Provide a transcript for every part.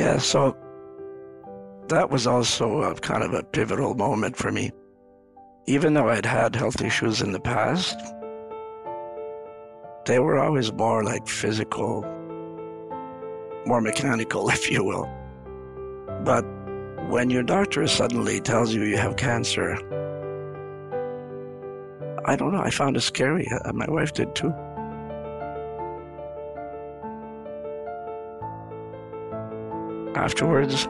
Yeah, so that was also a kind of a pivotal moment for me. Even though I'd had health issues in the past, they were always more like physical, more mechanical, if you will. But when your doctor suddenly tells you you have cancer, I don't know, I found it scary. Uh, my wife did too. Afterwards,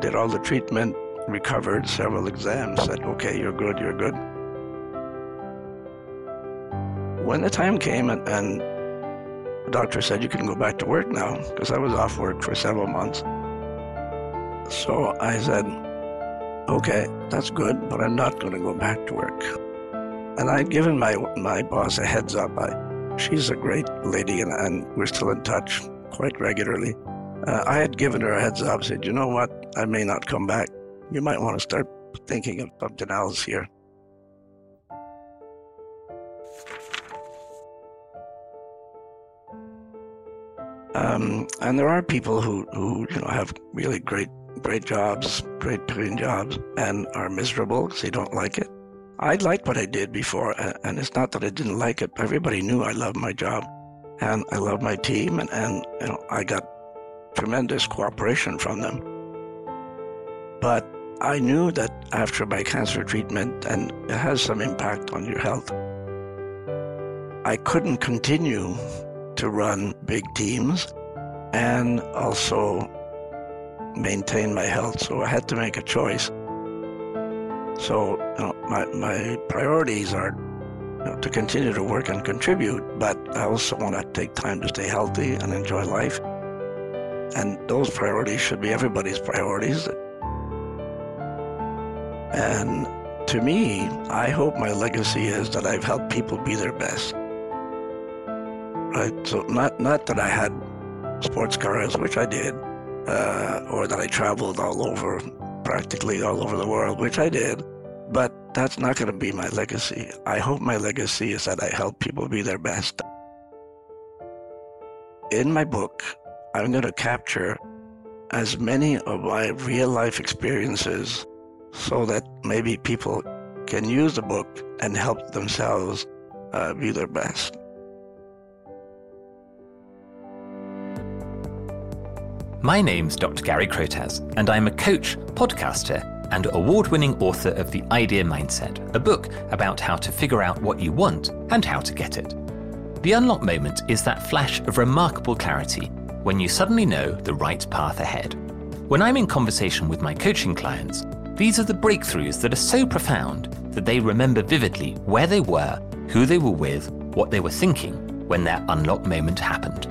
did all the treatment, recovered several exams, said, okay, you're good, you're good. When the time came and, and the doctor said, you can go back to work now, because I was off work for several months. So I said, okay, that's good, but I'm not going to go back to work. And I'd given my, my boss a heads up. I, she's a great lady, and, and we're still in touch quite regularly. Uh, I had given her a heads up, said, you know what, I may not come back. You might want to start thinking of something else here. Um, and there are people who, who you know have really great great jobs, great paying jobs, and are miserable because they don't like it. I liked what I did before, and it's not that I didn't like it. Everybody knew I loved my job, and I loved my team, and, and you know I got tremendous cooperation from them. But I knew that after my cancer treatment, and it has some impact on your health, I couldn't continue to run big teams and also maintain my health. So I had to make a choice. So you know, my, my priorities are you know, to continue to work and contribute, but I also want to take time to stay healthy and enjoy life. And those priorities should be everybody's priorities. And to me, I hope my legacy is that I've helped people be their best right? So not not that I had sports cars, which I did, uh, or that I traveled all over, practically all over the world, which I did, but that's not going to be my legacy. I hope my legacy is that I help people be their best. In my book, I'm going to capture as many of my real life experiences so that maybe people can use the book and help themselves uh, be their best. My name's Dr. Gary Crotaz, and I'm a coach, podcaster, and award winning author of The Idea Mindset, a book about how to figure out what you want and how to get it. The unlock moment is that flash of remarkable clarity when you suddenly know the right path ahead. When I'm in conversation with my coaching clients, these are the breakthroughs that are so profound that they remember vividly where they were, who they were with, what they were thinking when their unlock moment happened.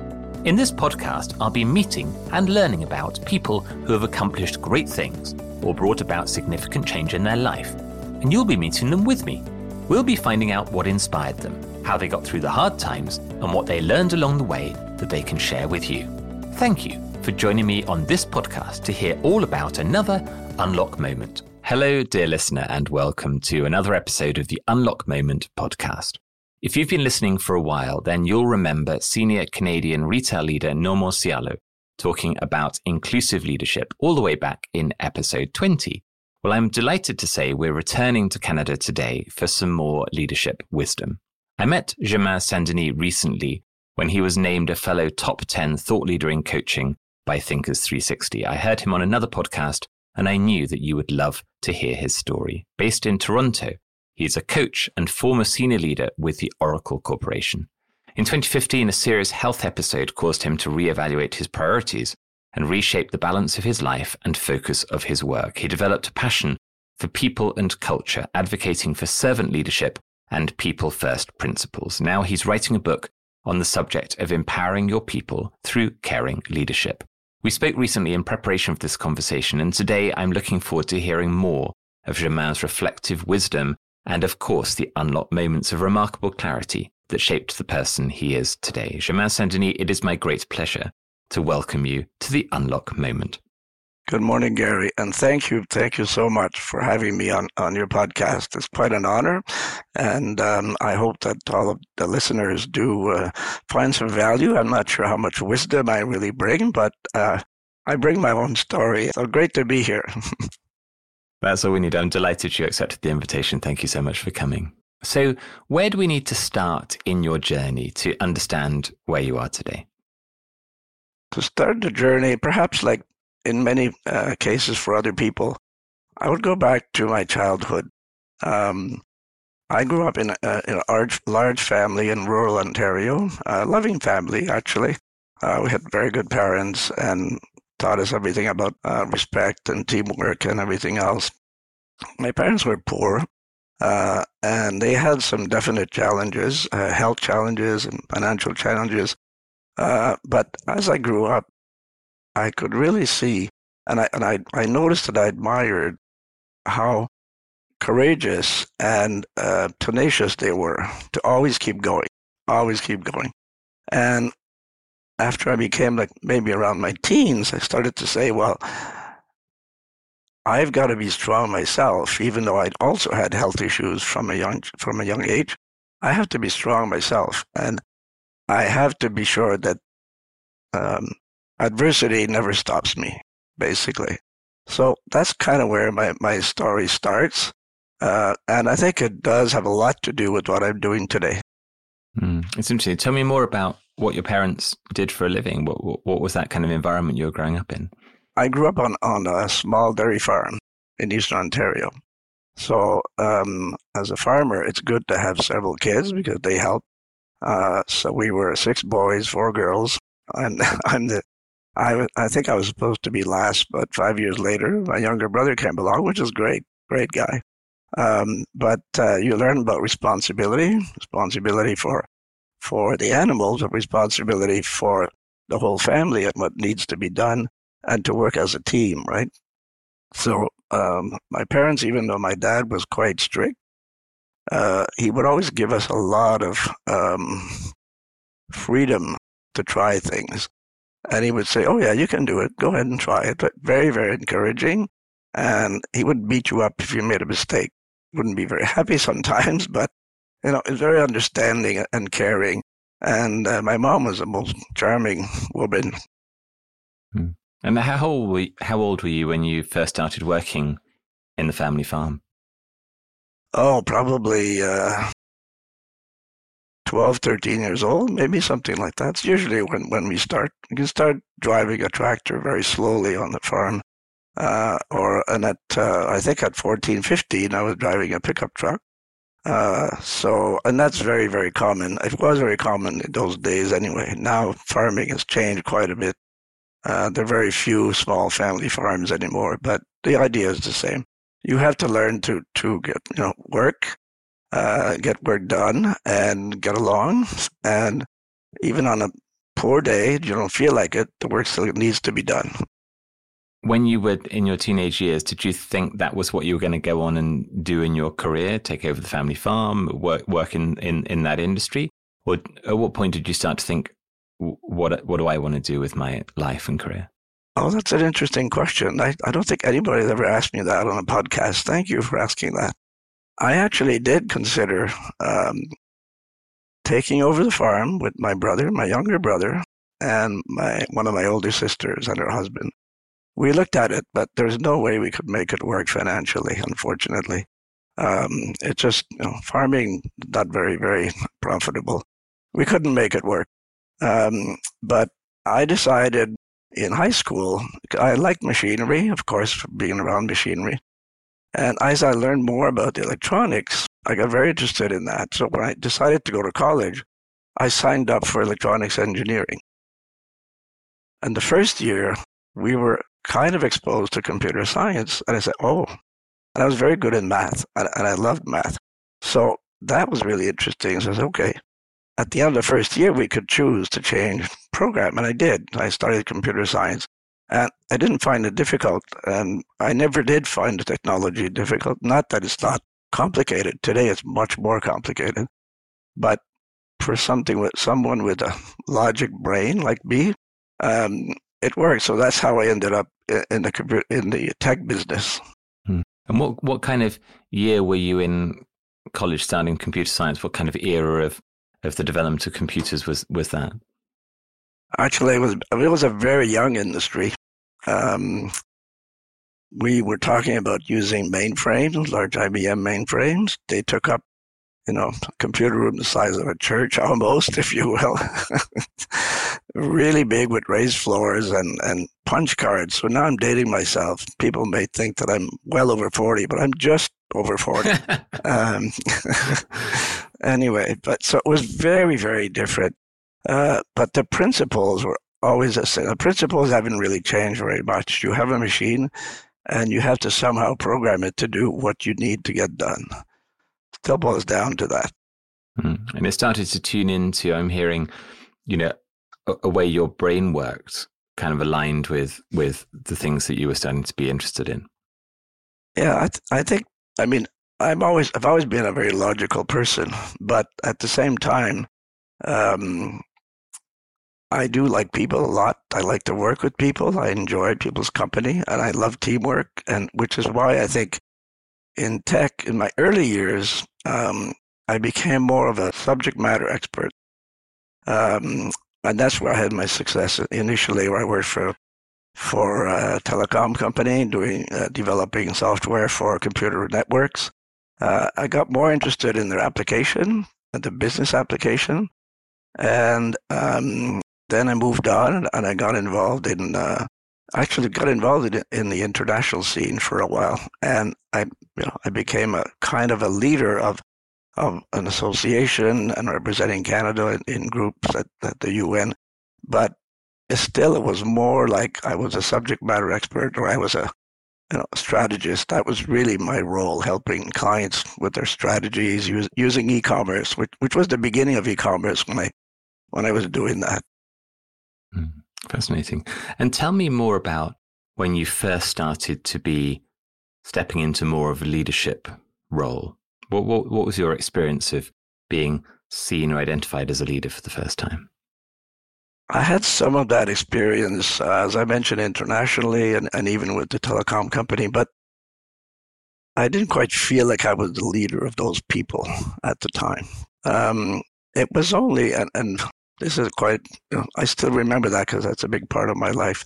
In this podcast, I'll be meeting and learning about people who have accomplished great things or brought about significant change in their life. And you'll be meeting them with me. We'll be finding out what inspired them, how they got through the hard times, and what they learned along the way that they can share with you. Thank you for joining me on this podcast to hear all about another Unlock Moment. Hello, dear listener, and welcome to another episode of the Unlock Moment podcast. If you've been listening for a while, then you'll remember senior Canadian retail leader Nomo Sialo talking about inclusive leadership all the way back in episode 20. Well, I'm delighted to say we're returning to Canada today for some more leadership wisdom. I met Germain St-Denis recently when he was named a fellow top 10 thought leader in coaching by Thinkers 360. I heard him on another podcast and I knew that you would love to hear his story. Based in Toronto, he is a coach and former senior leader with the Oracle Corporation. In 2015, a serious health episode caused him to reevaluate his priorities and reshape the balance of his life and focus of his work. He developed a passion for people and culture, advocating for servant leadership and people first principles. Now he's writing a book on the subject of empowering your people through caring leadership. We spoke recently in preparation for this conversation, and today I'm looking forward to hearing more of Germain's reflective wisdom and of course the unlocked moments of remarkable clarity that shaped the person he is today. Germain St-Denis, it is my great pleasure to welcome you to the Unlock Moment. Good morning, Gary, and thank you, thank you so much for having me on, on your podcast. It's quite an honor, and um, I hope that all of the listeners do uh, find some value. I'm not sure how much wisdom I really bring, but uh, I bring my own story. So great to be here. That's all we need. I'm delighted you accepted the invitation. Thank you so much for coming. So, where do we need to start in your journey to understand where you are today? To start the journey, perhaps like in many uh, cases for other people, I would go back to my childhood. Um, I grew up in a, in a large, large family in rural Ontario, a loving family, actually. Uh, we had very good parents and taught us everything about uh, respect and teamwork and everything else. My parents were poor, uh, and they had some definite challenges, uh, health challenges and financial challenges. Uh, but as I grew up, I could really see, and I and I, I noticed that I admired how courageous and uh, tenacious they were to always keep going, always keep going. And after I became like maybe around my teens, I started to say, well, I've got to be strong myself, even though I'd also had health issues from a young from a young age. I have to be strong myself, and I have to be sure that um, adversity never stops me, basically. So that's kind of where my, my story starts. Uh, and I think it does have a lot to do with what I'm doing today. Mm, it's interesting. Tell me more about what your parents did for a living. What, what, what was that kind of environment you were growing up in? I grew up on, on a small dairy farm in eastern Ontario. So, um, as a farmer, it's good to have several kids because they help. Uh, so we were six boys, four girls, and I'm the I, I think I was supposed to be last, but five years later, my younger brother came along, which is great, great guy. Um, but uh, you learn about responsibility, responsibility for for the animals, but responsibility for the whole family and what needs to be done, and to work as a team, right? So um, my parents, even though my dad was quite strict, uh, he would always give us a lot of um, freedom to try things. And he would say, Oh, yeah, you can do it. Go ahead and try it. But very, very encouraging. And he would beat you up if you made a mistake. Wouldn't be very happy sometimes, but, you know, very understanding and caring. And uh, my mom was the most charming woman. Hmm. And how old, were you, how old were you when you first started working in the family farm? Oh, probably uh, 12, 13 years old, maybe something like that. It's usually when, when we start. You can start driving a tractor very slowly on the farm. Uh, or, and at, uh, I think at 14, 15, I was driving a pickup truck. Uh, so, and that's very, very common. It was very common in those days anyway. Now farming has changed quite a bit. Uh, there are very few small family farms anymore, but the idea is the same. You have to learn to, to get, you know, work uh, get work done and get along. And even on a poor day, you don't feel like it, the work still needs to be done. When you were in your teenage years, did you think that was what you were going to go on and do in your career? Take over the family farm, work work in, in, in that industry? Or at what point did you start to think, what what do I want to do with my life and career? Oh, that's an interesting question. I, I don't think anybody's ever asked me that on a podcast. Thank you for asking that. I actually did consider um, taking over the farm with my brother, my younger brother, and my one of my older sisters and her husband. We looked at it, but there's no way we could make it work financially, unfortunately. Um, it just, you know, farming not very, very profitable. We couldn't make it work. Um, but I decided in high school, I liked machinery, of course, being around machinery. And as I learned more about electronics, I got very interested in that. So when I decided to go to college, I signed up for electronics engineering. And the first year, we were kind of exposed to computer science. And I said, oh, and I was very good in math, and, and I loved math. So that was really interesting. So I said, okay. At the end of the first year, we could choose to change program, and I did. I studied computer science. And I didn't find it difficult. And I never did find the technology difficult. Not that it's not complicated. Today it's much more complicated. But for something with someone with a logic brain like me, um, it worked. So that's how I ended up in the in the tech business. Hmm. And what what kind of year were you in college studying computer science? What kind of era of of the development of computers was was that? Actually, it was it was a very young industry. Um, we were talking about using mainframes, large IBM mainframes. They took up, you know, a computer room the size of a church almost, if you will. really big with raised floors and, and punch cards. So now I'm dating myself. People may think that I'm well over 40, but I'm just over 40. um, anyway, but so it was very, very different. Uh, but the principles were always the same. The principles haven't really changed very much. You have a machine and you have to somehow program it to do what you need to get done. It Still boils down to that. Mm. And it started to tune into, I'm hearing, you know, a, a way your brain worked kind of aligned with with the things that you were starting to be interested in. Yeah, I, th- I think, I mean, I'm always, I've always been a very logical person, but at the same time, um, I do like people a lot. I like to work with people. I enjoy people's company and I love teamwork. And which is why I think in tech, in my early years, um, I became more of a subject matter expert. Um, and that's where I had my success initially, where I worked for for a telecom company doing uh, developing software for computer networks. Uh, I got more interested in their application, the business application, and um, then I moved on and I got involved in, uh, actually got involved in, the international scene for a while. And I, you know, I became a kind of a leader of, of an association and representing Canada in, in groups at, at the UN. But still, it was more like I was a subject matter expert or I was a, you know, strategist. That was really my role, helping clients with their strategies, using e-commerce, which, which was the beginning of e-commerce when I when I was doing that. Hmm. Fascinating. And tell me more about when you first started to be stepping into more of a leadership role. What, what, what was your experience of being seen or identified as a leader for the first time? I had some of that experience, uh, as I mentioned, internationally and, and even with the telecom company, but I didn't quite feel like I was the leader of those people at the time. Um, it was only, and, and this is quite, you know, I still remember that because that's a big part of my life.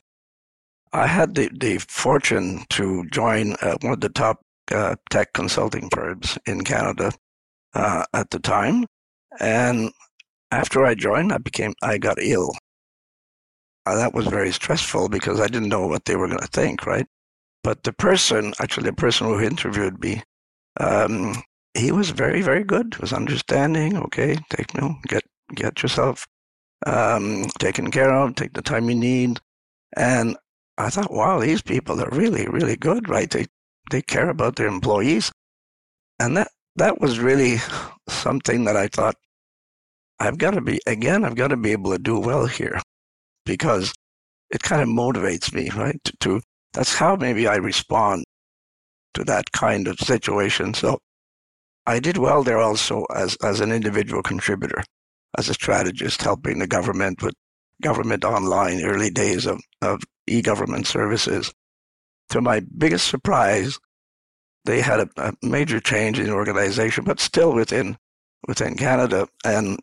I had the, the fortune to join uh, one of the top uh, tech consulting firms in Canada uh, at the time. And after I joined, I became, I got ill. Uh, that was very stressful because I didn't know what they were going to think, right? But the person, actually, the person who interviewed me, um, he was very, very good. He was understanding. Okay, take you know, get get yourself um, taken care of, take the time you need. And I thought, wow, these people are really, really good, right? They they care about their employees, and that that was really something that I thought I've got to be again. I've got to be able to do well here because it kind of motivates me, right? To, to that's how maybe I respond to that kind of situation. So I did well there also as as an individual contributor as a strategist helping the government with government online, early days of, of e government services. To my biggest surprise, they had a, a, major change in the organization, but still within within Canada. And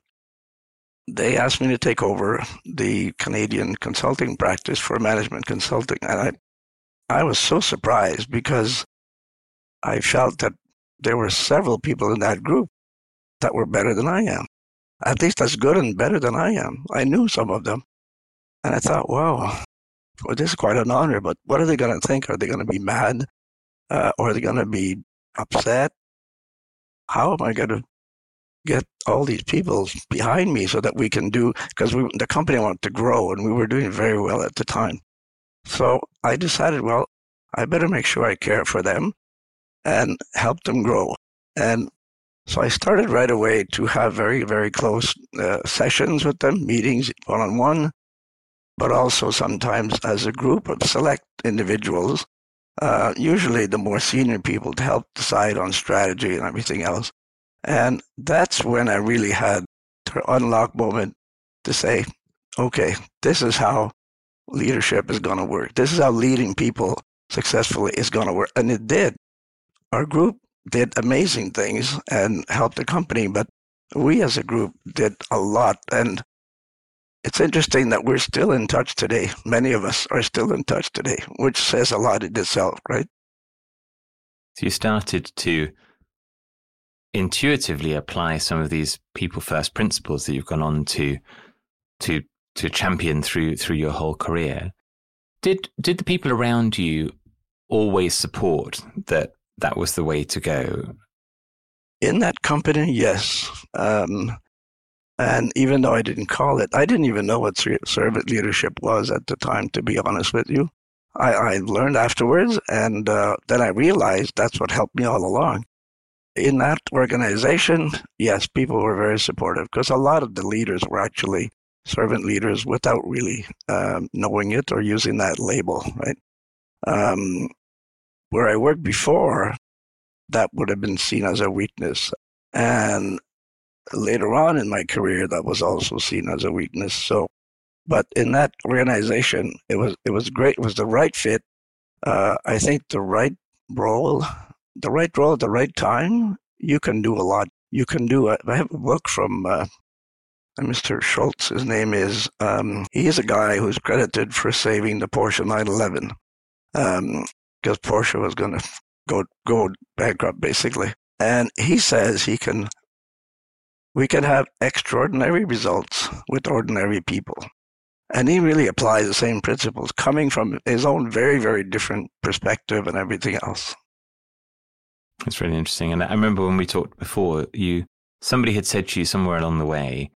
they asked me to take over the Canadian consulting practice for management consulting. And I I was so surprised because I felt that there were several people in that group that were better than I am at least as good and better than I am. I knew some of them. And I thought, wow, well, this is quite an honor, but what are they going to think? Are they going to be mad? Uh, or are they going to be upset? How am I going to get all these people behind me so that we can do, because the company wanted to grow and we were doing very well at the time. So I decided, well, I better make sure I care for them and help them grow. And so I started right away to have very, very close uh, sessions with them, meetings one on one, but also sometimes as a group of select individuals, uh, usually the more senior people to help decide on strategy and everything else. And that's when I really had the unlock moment to say, okay, this is how leadership is going to work. This is how leading people successfully is going to work. And it did. Our group did amazing things and helped the company, but we as a group did a lot. And it's interesting that we're still in touch today. Many of us are still in touch today, which says a lot in itself, right? So you started to intuitively apply some of these people first principles that you've gone on to to to champion through through your whole career. Did did the people around you always support that that was the way to go? In that company, yes. Um, and even though I didn't call it, I didn't even know what servant leadership was at the time, to be honest with you. I, I learned afterwards, and uh, then I realized that's what helped me all along. In that organization, yes, people were very supportive because a lot of the leaders were actually servant leaders without really um, knowing it or using that label, right? Um, where I worked before, that would have been seen as a weakness. And later on in my career, that was also seen as a weakness. So, but in that organization, it was it was great. It was the right fit. Uh, I think the right role, the right role at the right time. You can do a lot. You can do. A, I have a book from uh, Mr. Schutz. His name is. Um, he is a guy who's credited for saving the Porsche 911 because Porsche was going to go go bankrupt basically. And he says he can we can have extraordinary results with ordinary people. And he really applies the same principles coming from his own very, very different perspective and everything else. It's really interesting. And I remember when we talked before, you somebody had said to you somewhere along the way,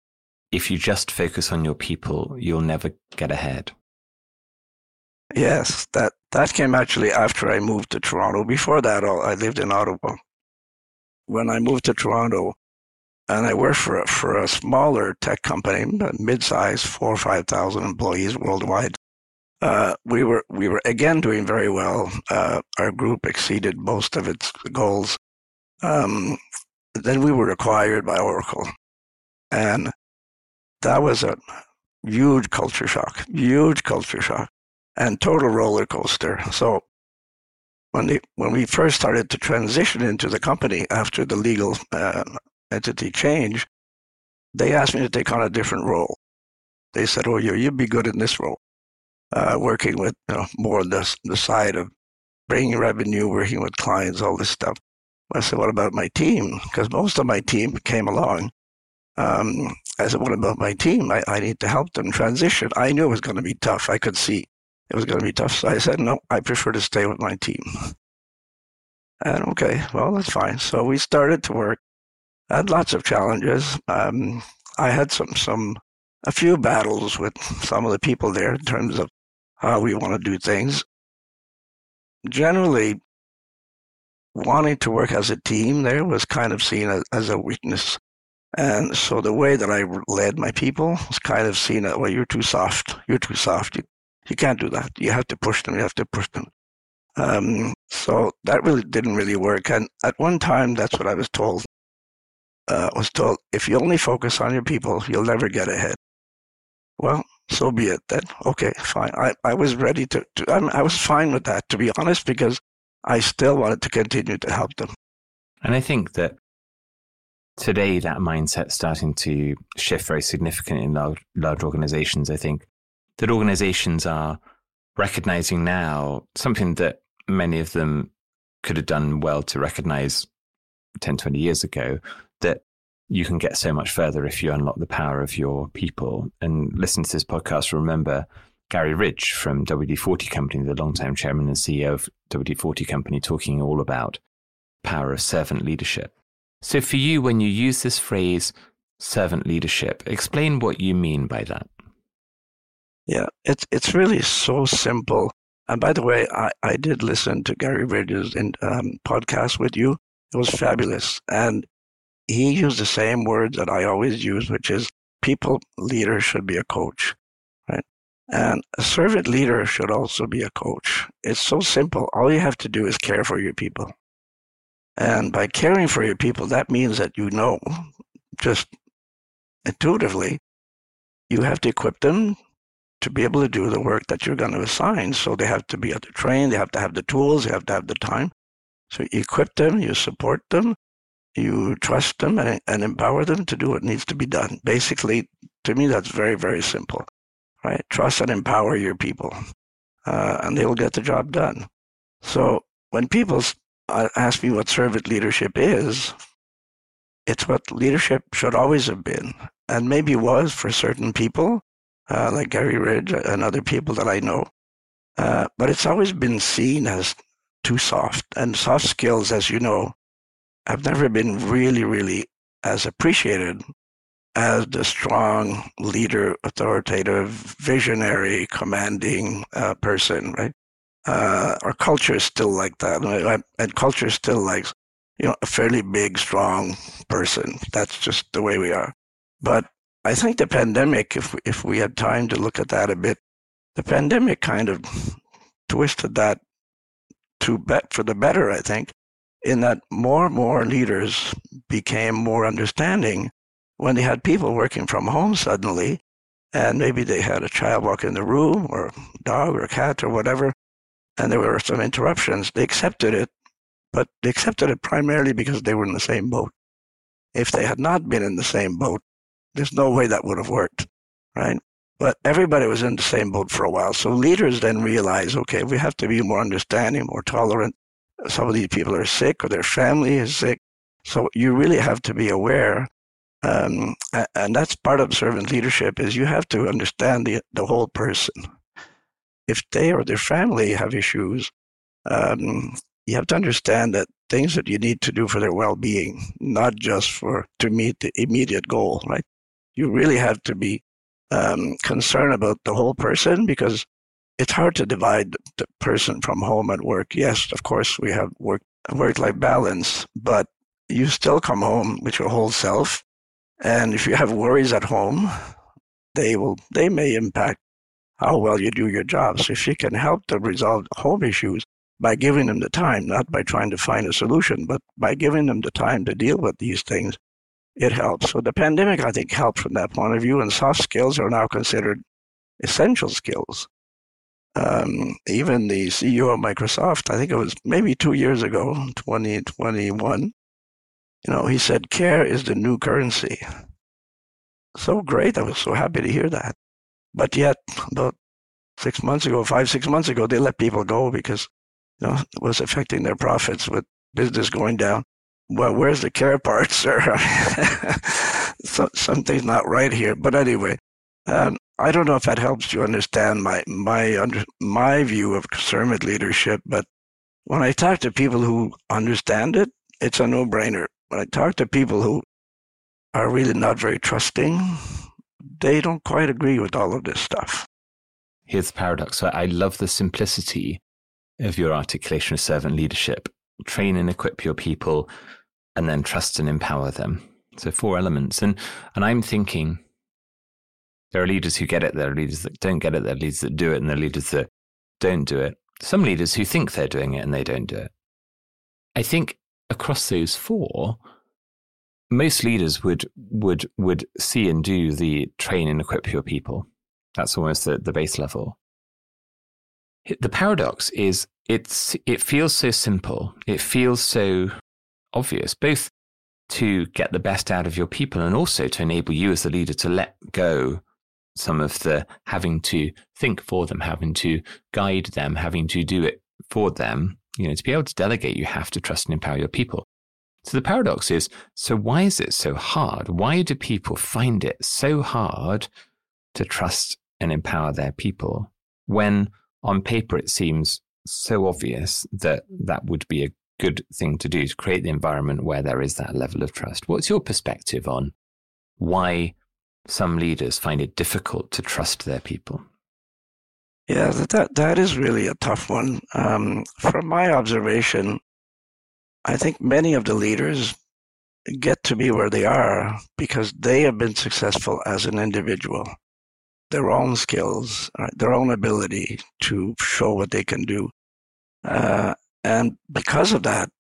if you just focus on your people, you'll never get ahead. Yes, that that came actually after I moved to Toronto. Before that, I lived in Ottawa. When I moved to Toronto, and I worked for a, for a smaller tech company, mid-sized, four or five thousand employees worldwide. Uh, we were we were again doing very well. Uh, our group exceeded most of its goals. Um, then we were acquired by Oracle, and that was a huge culture shock, huge culture shock, and total roller coaster. So when the when we first started to transition into the company after the legal uh, entity change, they asked me to take on a different role. They said, "Oh, you you'd be good in this role, uh, working with you know, more on the the side of bringing revenue, working with clients, all this stuff." I said, "What about my team?" Because most of my team came along. Um, I said, "What about my team? I, I need to help them transition." I knew it was going to be tough. I could see it was going to be tough. So I said, "No, I prefer to stay with my team." And okay, well, that's fine. So we started to work I had lots of challenges. Um, I had some some a few battles with some of the people there in terms of how we want to do things. Generally, wanting to work as a team there was kind of seen as, as a weakness. And so the way that I led my people was kind of seen as, well, you're too soft. You're too soft. You, you can't do that. You have to push them. You have to push them. Um, so that really didn't really work. And at one time, that's what I was told uh, was told, if you only focus on your people, you'll never get ahead. Well, so be it then. Okay, fine. I, I was ready to, to I, I was fine with that, to be honest, because I still wanted to continue to help them. And I think that today that mindset's starting to shift very significantly in large, large organizations. I think that organizations are recognizing now something that many of them could have done well to recognize 10, 20 years ago, that you can get so much further if you unlock the power of your people. And listen to this podcast, remember Gary Ridge from WD 40 Company, the longtime chairman and CEO of WD 40 Company, talking all about power of servant leadership. So, for you, when you use this phrase, servant leadership, explain what you mean by that. Yeah, it's it's really so simple. And by the way, I, I did listen to Gary Ridge's in, um, podcast with you. It was fabulous. And he used the same words that I always use, which is people leader should be a coach, right? And a servant leader should also be a coach. It's so simple. All you have to do is care for your people. And by caring for your people, that means that you know just intuitively, you have to equip them to be able to do the work that you're going to assign. So they have to be trained, they have to have the tools, they have to have the time. So you equip them, you support them, you trust them and, and empower them to do what needs to be done. Basically, To me, that's very, very simple, right? Trust and empower your people, uh, and they'll get the job done. So when people uh, ask me what servant leadership is, it's what leadership should always have been, and maybe was for certain people, uh, like Gary Ridge and other people that I know. Uh, but it's always been seen as too soft, and soft skills, as you know, have never been really, really as appreciated as the strong leader, authoritative, visionary, commanding uh, person, right? Uh, our culture is still like that, and culture is still likes you know, a fairly big, strong person. That's just the way we are. But I think the pandemic, if if we had time to look at that a bit, the pandemic kind of twisted that to bet for the better. I think, in that more and more leaders became more understanding when they had people working from home suddenly, and maybe they had a child walk in the room or a dog or a cat or whatever, and there were some interruptions. They accepted it but they accepted it primarily because they were in the same boat. If they had not been in the same boat, there's no way that would have worked, right? But everybody was in the same boat for a while. So leaders then realize, okay, we have to be more understanding, more tolerant. Some of these people are sick or their family is sick. So you really have to be aware. Um, and that's part of servant leadership is you have to understand the, the whole person. If they or their family have issues, um, you have to understand that things that you need to do for their well-being, not just for to meet the immediate goal, right? You really have to be um, concerned about the whole person because it's hard to divide the person from home and work. Yes, of course, we have work work-life balance, but you still come home with your whole self, and if you have worries at home, they will they may impact how well you do your job. So if you can help to resolve home issues, by giving them the time, not by trying to find a solution, but by giving them the time to deal with these things, it helps. So the pandemic, I think, helped from that point of view, and soft skills are now considered essential skills. Um, even the CEO of Microsoft, I think it was maybe two years ago, 2021, you know, he said, care is the new currency. So great. I was so happy to hear that. But yet, about six months ago, five, six months ago, they let people go because you know, it was affecting their profits with business going down. Well, where's the care part, sir? so, something's not right here. But anyway, um, I don't know if that helps you understand my my under, my view of servant leadership. But when I talk to people who understand it, it's a no-brainer. When I talk to people who are really not very trusting, they don't quite agree with all of this stuff. Here's the paradox. I love the simplicity of your articulation of servant leadership. Train and equip your people, and then trust and empower them. So four elements. And and I'm thinking there are leaders who get it, there are leaders that don't get it, there are leaders that do it, and there are leaders that don't do it. Some leaders who think they're doing it and they don't do it. I think across those four, most leaders would would would see and do the train and equip your people. That's almost the, the base level the paradox is it's it feels so simple it feels so obvious both to get the best out of your people and also to enable you as the leader to let go some of the having to think for them having to guide them having to do it for them. You know to be able to delegate you have to trust and empower your people. So the paradox is so why is it so hard? Why do people find it so hard to trust and empower their people when on paper, it seems so obvious that that would be a good thing to do to create the environment where there is that level of trust. What's your perspective on why some leaders find it difficult to trust their people? Yeah, that that is really a tough one. Um, from my observation, I think many of the leaders get to be where they are because they have been successful as an individual their own skills, right, their own ability to show what they can do. Uh, and because of that,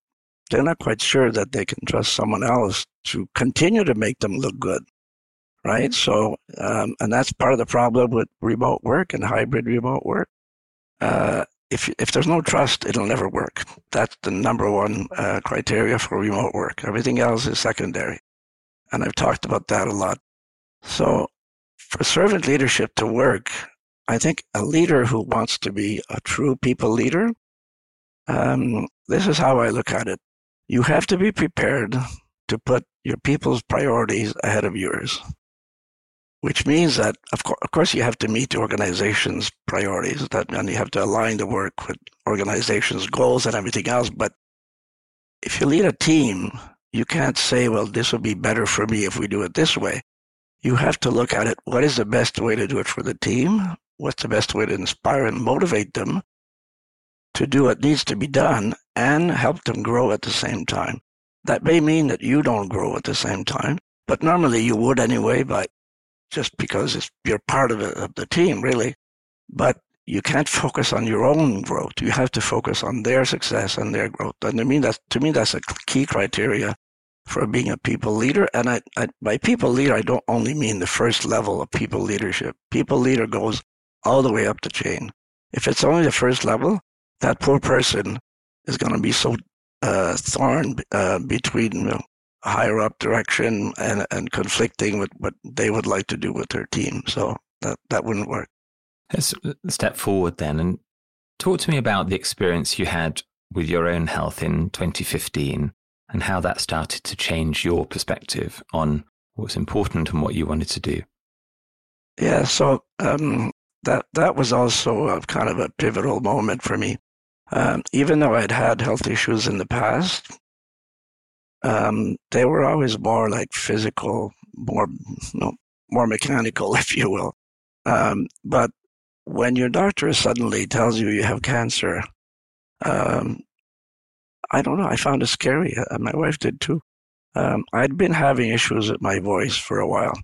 they're not quite sure that they can trust someone else to continue to make them look good. Right. So, um, and that's part of the problem with remote work and hybrid remote work. Uh, if, if there's no trust, it'll never work. That's the number one uh, criteria for remote work. Everything else is secondary. And I've talked about that a lot. So for servant leadership to work, I think a leader who wants to be a true people leader, um, this is how I look at it. You have to be prepared to put your people's priorities ahead of yours, which means that, of, co- of course, you have to meet the organization's priorities, that, and you have to align the work with organization's goals and everything else. But if you lead a team, you can't say, well, this would be better for me if we do it this way. You have to look at it. What is the best way to do it for the team? What's the best way to inspire and motivate them to do what needs to be done and help them grow at the same time? That may mean that you don't grow at the same time, but normally you would anyway, but just because you're part of, of the team, really. But you can't focus on your own growth. You have to focus on their success and their growth. And I mean, that's, to me, that's a key criteria for being a people leader. And I, I, by people leader, I don't only mean the first level of people leadership. People leader goes all the way up the chain. If it's only the first level, that poor person is going to be so uh, thorn uh, between you know, higher up direction and, and conflicting with what they would like to do with their team. So that, that wouldn't work. Let's step forward then and talk to me about the experience you had with your own health in 2015 and how that started to change your perspective on what's important and what you wanted to do. Yeah, so um, that that was also a kind of a pivotal moment for me. Um, even though I'd had health issues in the past, um, they were always more like physical, more more mechanical, if you will. Um, but when your doctor suddenly tells you you have cancer, um, I don't know. I found it scary. Uh, my wife did too. Um, I'd been having issues with my voice for a while,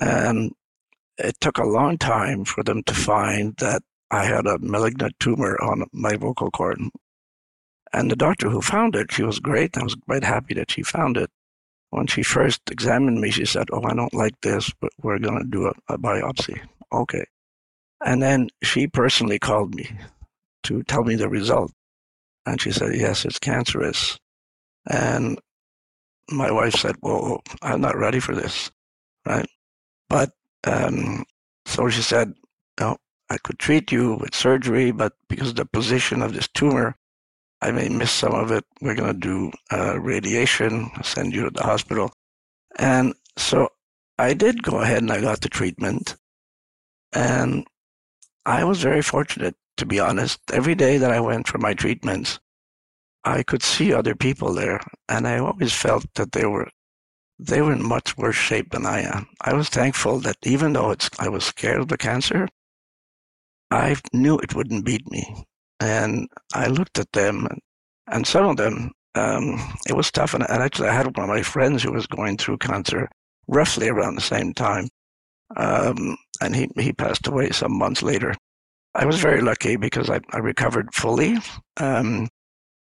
and it took a long time for them to find that I had a malignant tumor on my vocal cord. And the doctor who found it, she was great. I was quite happy that she found it. When she first examined me, she said, Oh, I don't like this, but we're going to do a, a biopsy. Okay. And then she personally called me to tell me the result. And she said, Yes, it's cancerous. And my wife said, Well, I'm not ready for this. Right. But um, so she said, No, I could treat you with surgery, but because of the position of this tumor, I may miss some of it. We're going to do uh, radiation, send you to the hospital. And so I did go ahead and I got the treatment. And I was very fortunate, to be honest. Every day that I went for my treatments, I could see other people there. And I always felt that they were they were in much worse shape than I am. I was thankful that even though it's, I was scared of the cancer, I knew it wouldn't beat me. And I looked at them, and, some of them, um, it was tough. And, and, actually, I had one of my friends who was going through cancer roughly around the same time. Um, and he, he passed away some months later. I was very lucky because I, I recovered fully. Um,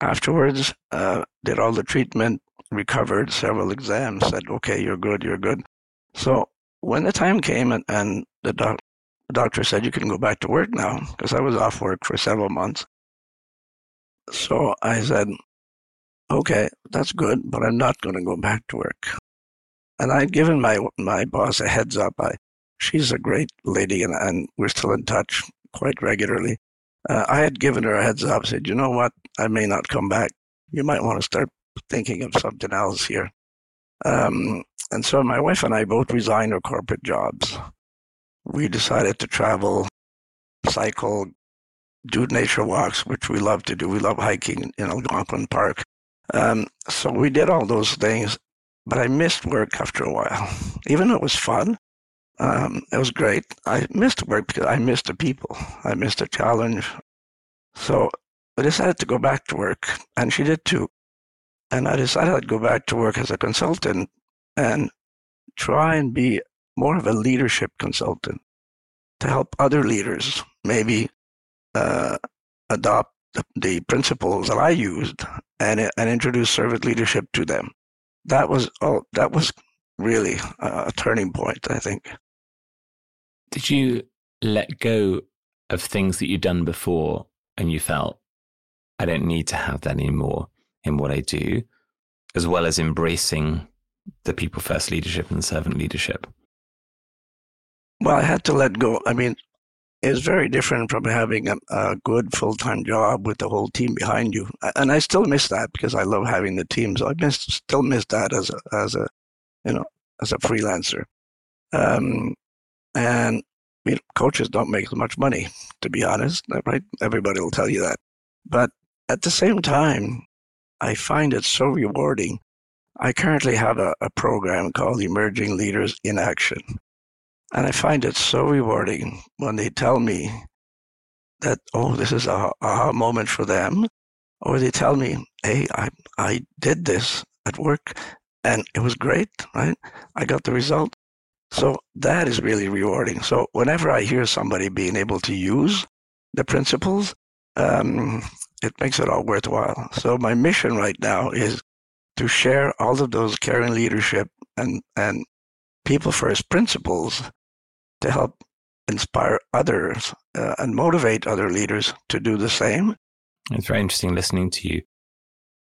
afterwards, uh, did all the treatment, recovered several exams, said, okay, you're good, you're good. So when the time came and, and the doc, the doctor said, You can go back to work now because I was off work for several months. So I said, Okay, that's good, but I'm not going to go back to work. And I'd given my, my boss a heads up. I, she's a great lady, and, and we're still in touch quite regularly. Uh, I had given her a heads up, said, You know what? I may not come back. You might want to start thinking of something else here. Um, and so my wife and I both resigned our corporate jobs we decided to travel, cycle, do nature walks, which we love to do. We love hiking in Algonquin Park. Um, so we did all those things, but I missed work after a while. Even though it was fun, um, it was great. I missed work because I missed the people. I missed the challenge. So I decided to go back to work, and she did too. And I decided I'd go back to work as a consultant and try and be more of a leadership consultant to help other leaders maybe uh, adopt the, the, principles that I used and and introduce servant leadership to them. That was oh that was really a, a turning point, I think. Did you let go of things that you'd done before and you felt I don't need to have that anymore in what I do, as well as embracing the people first leadership and servant leadership? Well, I had to let go. I mean, it's very different from having a, a good full time job with the whole team behind you. And I still miss that because I love having the team. So I miss, still miss that as a, as a, you know, as a freelancer. Um, and you know, coaches don't make as much money, to be honest, right? Everybody will tell you that. But at the same time, I find it so rewarding. I currently have a, a program called Emerging Leaders in Action. And I find it so rewarding when they tell me that, oh, this is a aha moment for them. Or they tell me, hey, I, I did this at work and it was great, right? I got the result. So that is really rewarding. So whenever I hear somebody being able to use the principles, um, it makes it all worthwhile. So my mission right now is to share all of those caring leadership and, and people first principles to help inspire others uh, and motivate other leaders to do the same. It's very interesting listening to you.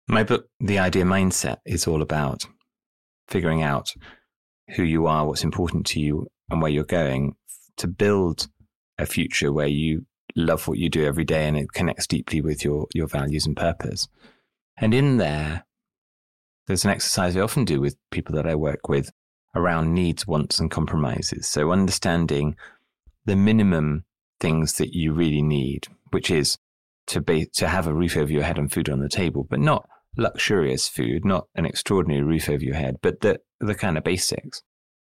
My book, The Idea Mindset, is all about figuring out who you are, what's important to you, and where you're going to build a future where you love what you do every day and it connects deeply with your, your values and purpose. And in there, there's an exercise I often do with people that I work with around needs, wants, and compromises. So understanding the minimum things that you really need, which is to be to have a roof over your head and food on the table, but not luxurious food, not an extraordinary roof over your head, but the the kind of basics.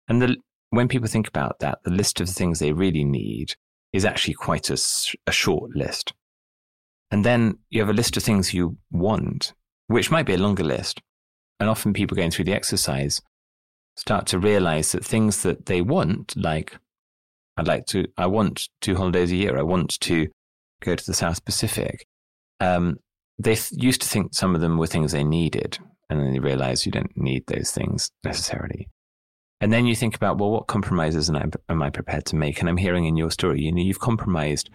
And the when people think about that, the list of the things they really need is actually quite a, a short list. And then you have a list of things you want, which might be a longer list. And often people going through the exercise start to realize that things that they want, like I'd like to, I want two holidays a year, I want to go to the South Pacific. Um, they th- used to think some of them were things they needed, and then they realize you don't need those things necessarily. And then you think about, well, what compromises am I, am I prepared to make? And I'm hearing in your story, you know, you've compromised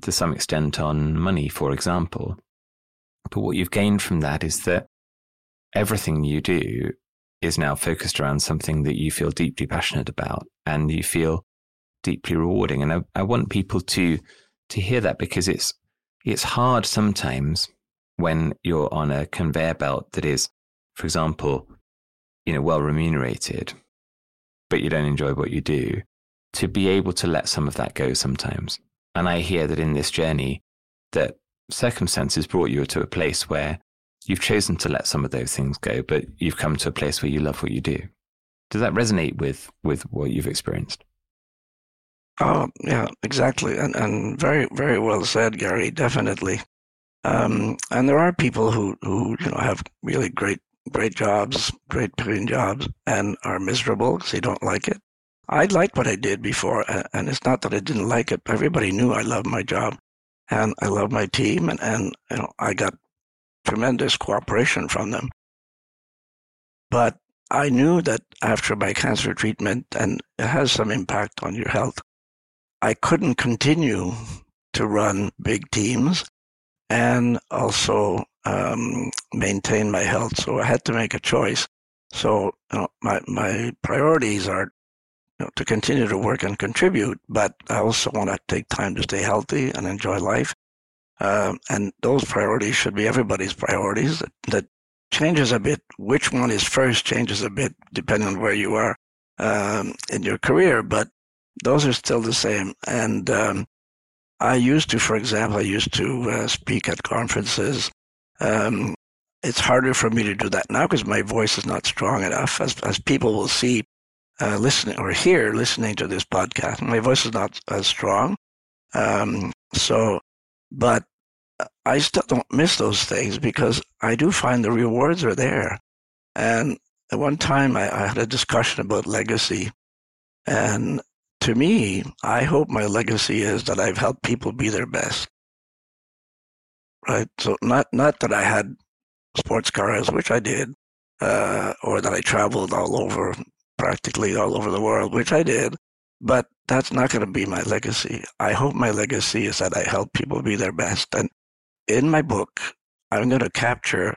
to some extent on money, for example. But what you've gained from that is that everything you do is now focused around something that you feel deeply passionate about and you feel deeply rewarding. And I, I want people to to hear that because it's it's hard sometimes when you're on a conveyor belt that is, for example, you know, well remunerated, but you don't enjoy what you do, to be able to let some of that go sometimes. And I hear that in this journey that circumstances brought you to a place where you've chosen to let some of those things go, but you've come to a place where you love what you do. Does that resonate with with what you've experienced? Oh yeah, exactly, and and very very well said, Gary. Definitely. Um, and there are people who who you know have really great great jobs, great paying jobs, and are miserable because they don't like it. I liked what I did before, and it's not that I didn't like it. Everybody knew I loved my job, and I love my team, and and you know I got tremendous cooperation from them. But I knew that after my cancer treatment, and it has some impact on your health, I couldn't continue to run big teams and also um, maintain my health. So I had to make a choice. So you know, my my priorities are you know, to continue to work and contribute, but I also want to take time to stay healthy and enjoy life. Um, and those priorities should be everybody's priorities. That, that, changes a bit. Which one is first changes a bit depending on where you are um, in your career, but those are still the same. And um, I used to, for example, I used to uh, speak at conferences. Um, it's harder for me to do that now because my voice is not strong enough, as as people will see, uh, listening or hear listening to this podcast. My voice is not as strong. Um, so but I still don't miss those things because I do find the rewards are there. And at one time, I, I had a discussion about legacy. And to me, I hope my legacy is that I've helped people be their best. Right? So, not, not that I had sports cars, which I did, uh, or that I traveled all over, practically all over the world, which I did, but that's not going to be my legacy. I hope my legacy is that I help people be their best. And in my book, I'm going to capture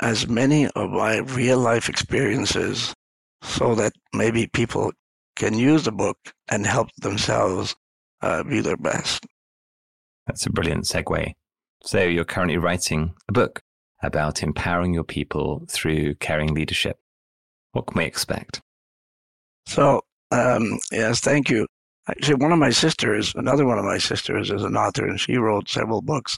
as many of my real life experiences so that maybe people can use the book and help themselves uh, be their best. That's a brilliant segue. So, you're currently writing a book about empowering your people through caring leadership. What can we expect? So, um, yes, thank you. Actually, one of my sisters, another one of my sisters, is an author, and she wrote several books,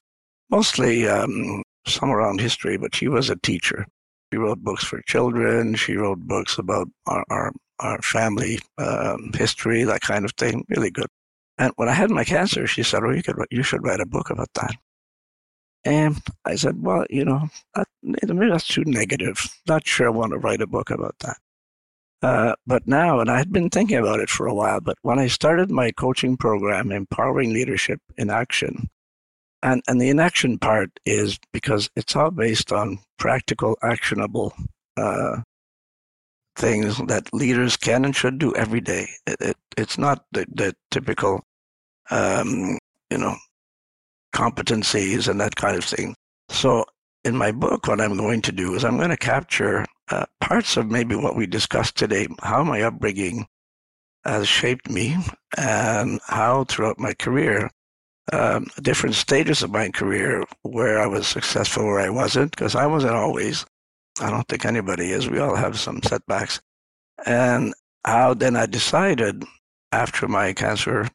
mostly um, some around history, but she was a teacher. She wrote books for children. She wrote books about our, our, our family um, history, that kind of thing. Really good. And when I had my cancer, she said, "Oh, you could, you should write a book about that." And I said, "Well, you know, that, maybe that's too negative. Not sure I want to write a book about that." Uh, but now, and I had been thinking about it for a while, but when I started my coaching program, Empowering Leadership in Action, and, and the inaction part is because it's all based on practical, actionable uh, things that leaders can and should do every day. It, it, it's not the, the typical, um, you know, competencies and that kind of thing. So in my book, what I'm going to do is I'm going to capture uh, parts of maybe what we discussed today, how my upbringing has shaped me, and how throughout my career um, different stages of my career where I was successful, where I wasn't, because I wasn't always. I don't think anybody is. We all have some setbacks. And how then I decided after my cancer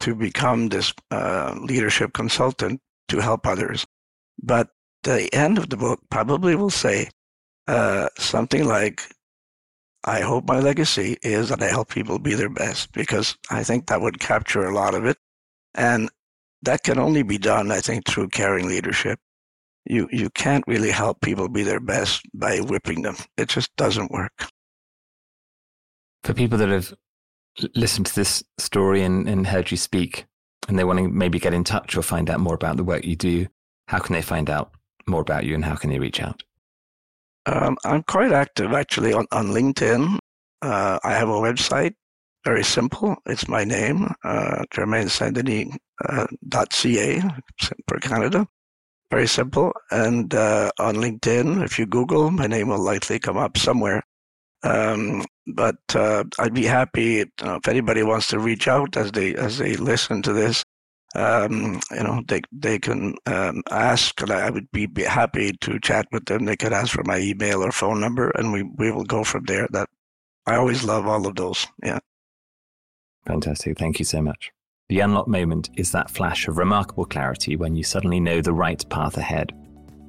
to become this uh, leadership consultant to help others. But the end of the book probably will say uh, something like, I hope my legacy is that I help people be their best because I think that would capture a lot of it. And that can only be done, I think, through caring leadership. You, you can't really help people be their best by whipping them. It just doesn't work. For people that have listened to this story and, and heard you speak, and they want to maybe get in touch or find out more about the work you do, how can they find out more about you and how can they reach out? Um, I'm quite active actually on, on LinkedIn. Uh, I have a website, very simple. It's my name, uh, germainsaintdenis.ca uh, for Canada. Very simple. And uh, on LinkedIn, if you Google, my name will likely come up somewhere. Um, but uh, I'd be happy if anybody wants to reach out as they as they listen to this. Um, you know, they they can um, ask, and I would be, be happy to chat with them. They could ask for my email or phone number, and we we will go from there. That I always love all of those. Yeah. Fantastic. Thank you so much. The unlock moment is that flash of remarkable clarity when you suddenly know the right path ahead.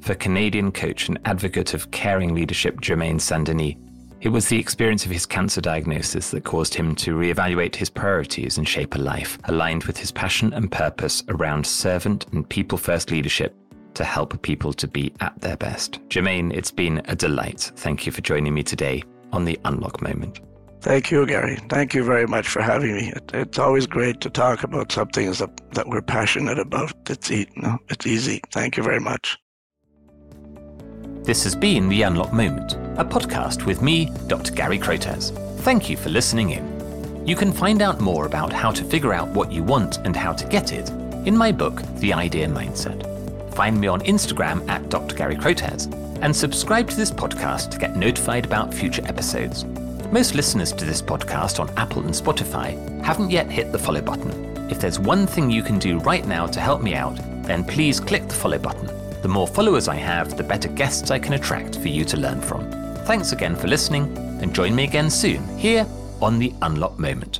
For Canadian coach and advocate of caring leadership Germain St-Denis, it was the experience of his cancer diagnosis that caused him to reevaluate his priorities and shape a life aligned with his passion and purpose around servant and people first leadership to help people to be at their best. Germain, it's been a delight. Thank you for joining me today on the Unlock Moment. Thank you, Gary. Thank you very much for having me. It, it's always great to talk about something that, that we're passionate about. It's, e- no, it's easy. Thank you very much. This has been The Unlock Moment, a podcast with me, Dr. Gary Crotaz. Thank you for listening in. You can find out more about how to figure out what you want and how to get it in my book, The Idea Mindset. Find me on Instagram at Dr. Gary Crotaz and subscribe to this podcast to get notified about future episodes. Most listeners to this podcast on Apple and Spotify haven't yet hit the follow button. If there's one thing you can do right now to help me out, then please click the follow button. The more followers I have, the better guests I can attract for you to learn from. Thanks again for listening, and join me again soon here on the Unlock Moment.